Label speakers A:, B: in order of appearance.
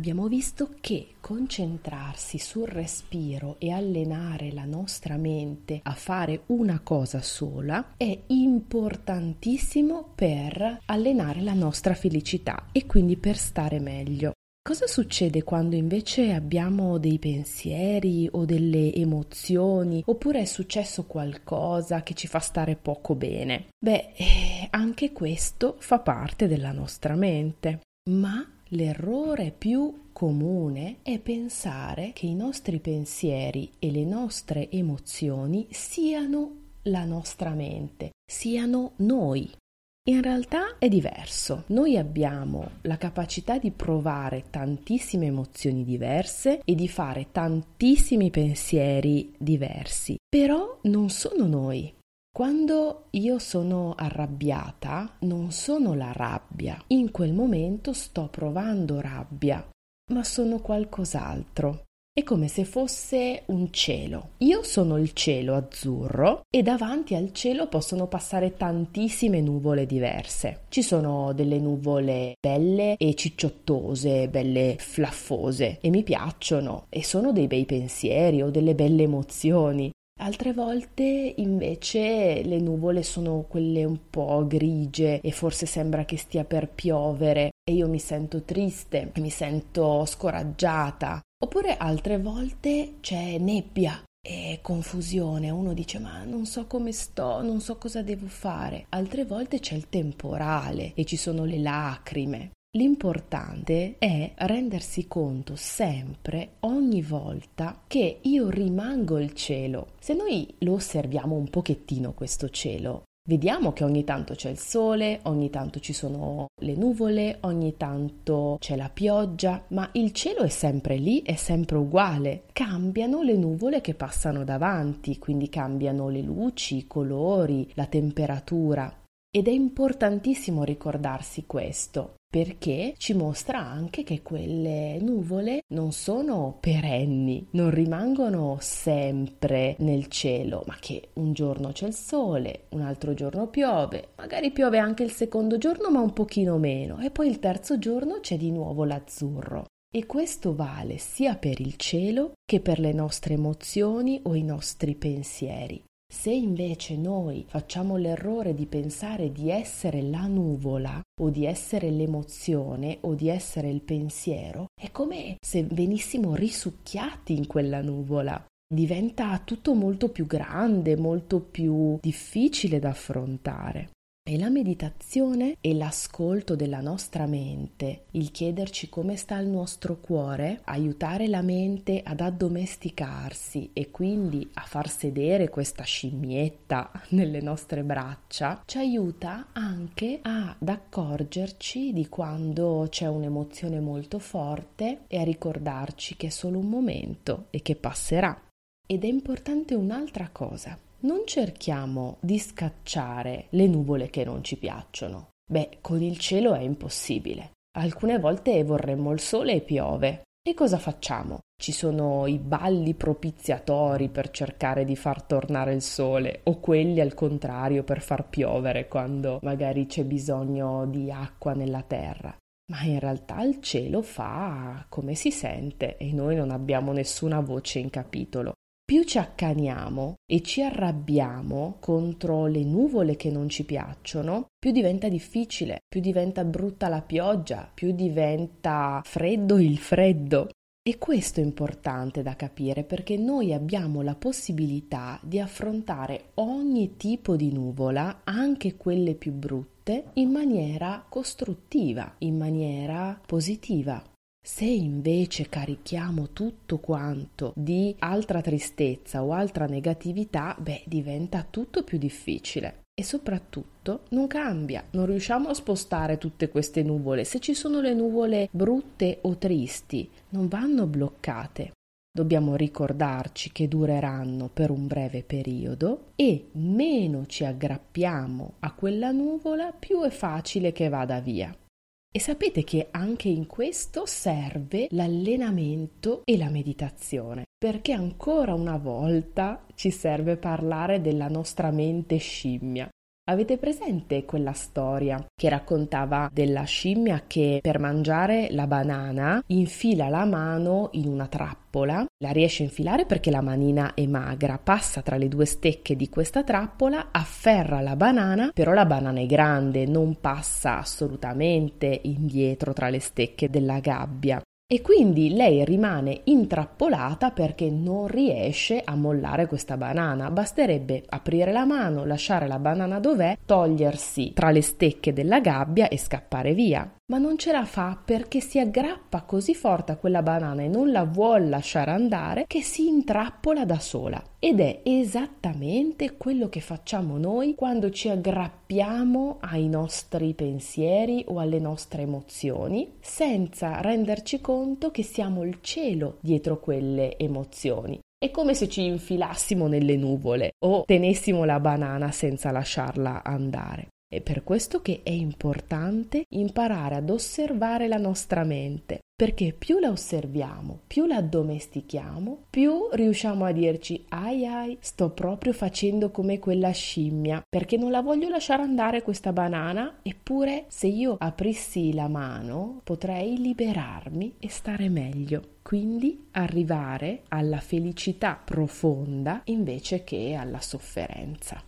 A: abbiamo visto che concentrarsi sul respiro e allenare la nostra mente a fare una cosa sola è importantissimo per allenare la nostra felicità e quindi per stare meglio. Cosa succede quando invece abbiamo dei pensieri o delle emozioni oppure è successo qualcosa che ci fa stare poco bene? Beh, eh, anche questo fa parte della nostra mente, ma l'errore più comune è pensare che i nostri pensieri e le nostre emozioni siano la nostra mente, siano noi. In realtà è diverso. Noi abbiamo la capacità di provare tantissime emozioni diverse e di fare tantissimi pensieri diversi, però non sono noi. Quando io sono arrabbiata, non sono la rabbia. In quel momento sto provando rabbia, ma sono qualcos'altro. È come se fosse un cielo. Io sono il cielo azzurro e davanti al cielo possono passare tantissime nuvole diverse. Ci sono delle nuvole belle e cicciottose, belle flaffose e mi piacciono e sono dei bei pensieri o delle belle emozioni. Altre volte invece le nuvole sono quelle un po' grigie e forse sembra che stia per piovere e io mi sento triste, mi sento scoraggiata. Oppure altre volte c'è nebbia e confusione, uno dice ma non so come sto, non so cosa devo fare. Altre volte c'è il temporale e ci sono le lacrime. L'importante è rendersi conto sempre, ogni volta, che io rimango il cielo. Se noi lo osserviamo un pochettino questo cielo, Vediamo che ogni tanto c'è il sole, ogni tanto ci sono le nuvole, ogni tanto c'è la pioggia, ma il cielo è sempre lì, è sempre uguale. Cambiano le nuvole che passano davanti, quindi cambiano le luci, i colori, la temperatura. Ed è importantissimo ricordarsi questo perché ci mostra anche che quelle nuvole non sono perenni, non rimangono sempre nel cielo, ma che un giorno c'è il sole, un altro giorno piove, magari piove anche il secondo giorno ma un pochino meno e poi il terzo giorno c'è di nuovo l'azzurro. E questo vale sia per il cielo che per le nostre emozioni o i nostri pensieri. Se invece noi facciamo l'errore di pensare di essere la nuvola o di essere l'emozione o di essere il pensiero, è come se venissimo risucchiati in quella nuvola. Diventa tutto molto più grande, molto più difficile da affrontare. E la meditazione e l'ascolto della nostra mente, il chiederci come sta il nostro cuore, aiutare la mente ad addomesticarsi e quindi a far sedere questa scimmietta nelle nostre braccia, ci aiuta anche ad accorgerci di quando c'è un'emozione molto forte e a ricordarci che è solo un momento e che passerà. Ed è importante un'altra cosa non cerchiamo di scacciare le nuvole che non ci piacciono. Beh, con il cielo è impossibile. Alcune volte vorremmo il sole e piove. E cosa facciamo? Ci sono i balli propiziatori per cercare di far tornare il sole o quelli al contrario per far piovere quando magari c'è bisogno di acqua nella terra. Ma in realtà il cielo fa come si sente e noi non abbiamo nessuna voce in capitolo più ci accaniamo e ci arrabbiamo contro le nuvole che non ci piacciono, più diventa difficile, più diventa brutta la pioggia, più diventa freddo il freddo. E questo è importante da capire perché noi abbiamo la possibilità di affrontare ogni tipo di nuvola, anche quelle più brutte, in maniera costruttiva, in maniera positiva. Se invece carichiamo tutto quanto di altra tristezza o altra negatività, beh, diventa tutto più difficile. E soprattutto non cambia, non riusciamo a spostare tutte queste nuvole. Se ci sono le nuvole brutte o tristi, non vanno bloccate. Dobbiamo ricordarci che dureranno per un breve periodo e meno ci aggrappiamo a quella nuvola, più è facile che vada via. E sapete che anche in questo serve l'allenamento e la meditazione, perché ancora una volta ci serve parlare della nostra mente scimmia. Avete presente quella storia che raccontava della scimmia che per mangiare la banana infila la mano in una trappola, la riesce a infilare perché la manina è magra, passa tra le due stecche di questa trappola, afferra la banana, però la banana è grande, non passa assolutamente indietro tra le stecche della gabbia. E quindi lei rimane intrappolata perché non riesce a mollare questa banana. Basterebbe aprire la mano, lasciare la banana dov'è, togliersi tra le stecche della gabbia e scappare via ma non ce la fa perché si aggrappa così forte a quella banana e non la vuole lasciare andare che si intrappola da sola. Ed è esattamente quello che facciamo noi quando ci aggrappiamo ai nostri pensieri o alle nostre emozioni senza renderci conto che siamo il cielo dietro quelle emozioni. È come se ci infilassimo nelle nuvole o tenessimo la banana senza lasciarla andare. È per questo che è importante imparare ad osservare la nostra mente, perché più la osserviamo, più la addomestichiamo, più riusciamo a dirci ai ai, sto proprio facendo come quella scimmia, perché non la voglio lasciare andare questa banana, eppure se io aprissi la mano potrei liberarmi e stare meglio. Quindi arrivare alla felicità profonda invece che alla sofferenza.